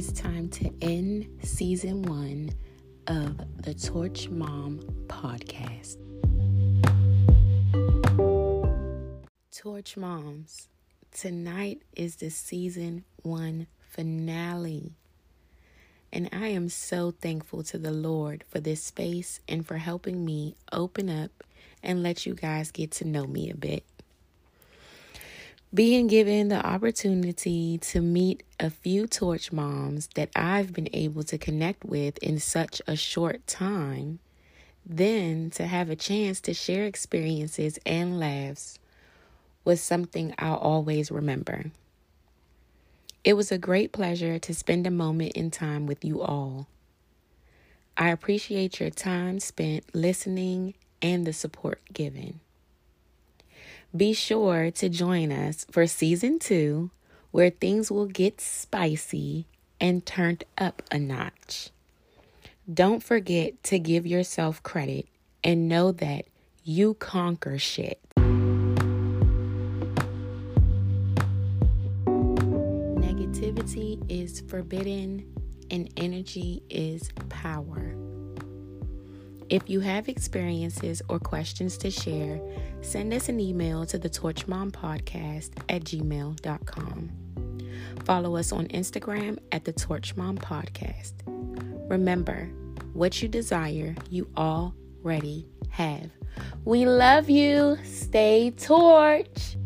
it's time to end season one of the Torch Mom podcast. Torch Moms, tonight is the season one finale. And I am so thankful to the Lord for this space and for helping me open up and let you guys get to know me a bit. Being given the opportunity to meet a few torch moms that I've been able to connect with in such a short time, then to have a chance to share experiences and laughs was something I'll always remember. It was a great pleasure to spend a moment in time with you all. I appreciate your time spent listening and the support given. Be sure to join us for season two, where things will get spicy and turned up a notch. Don't forget to give yourself credit and know that you conquer shit. Negativity is forbidden and energy is power. If you have experiences or questions to share, send us an email to the Torch Mom torchmompodcast at gmail.com. Follow us on Instagram at the Torchmom Podcast. Remember, what you desire, you already have. We love you. Stay torch.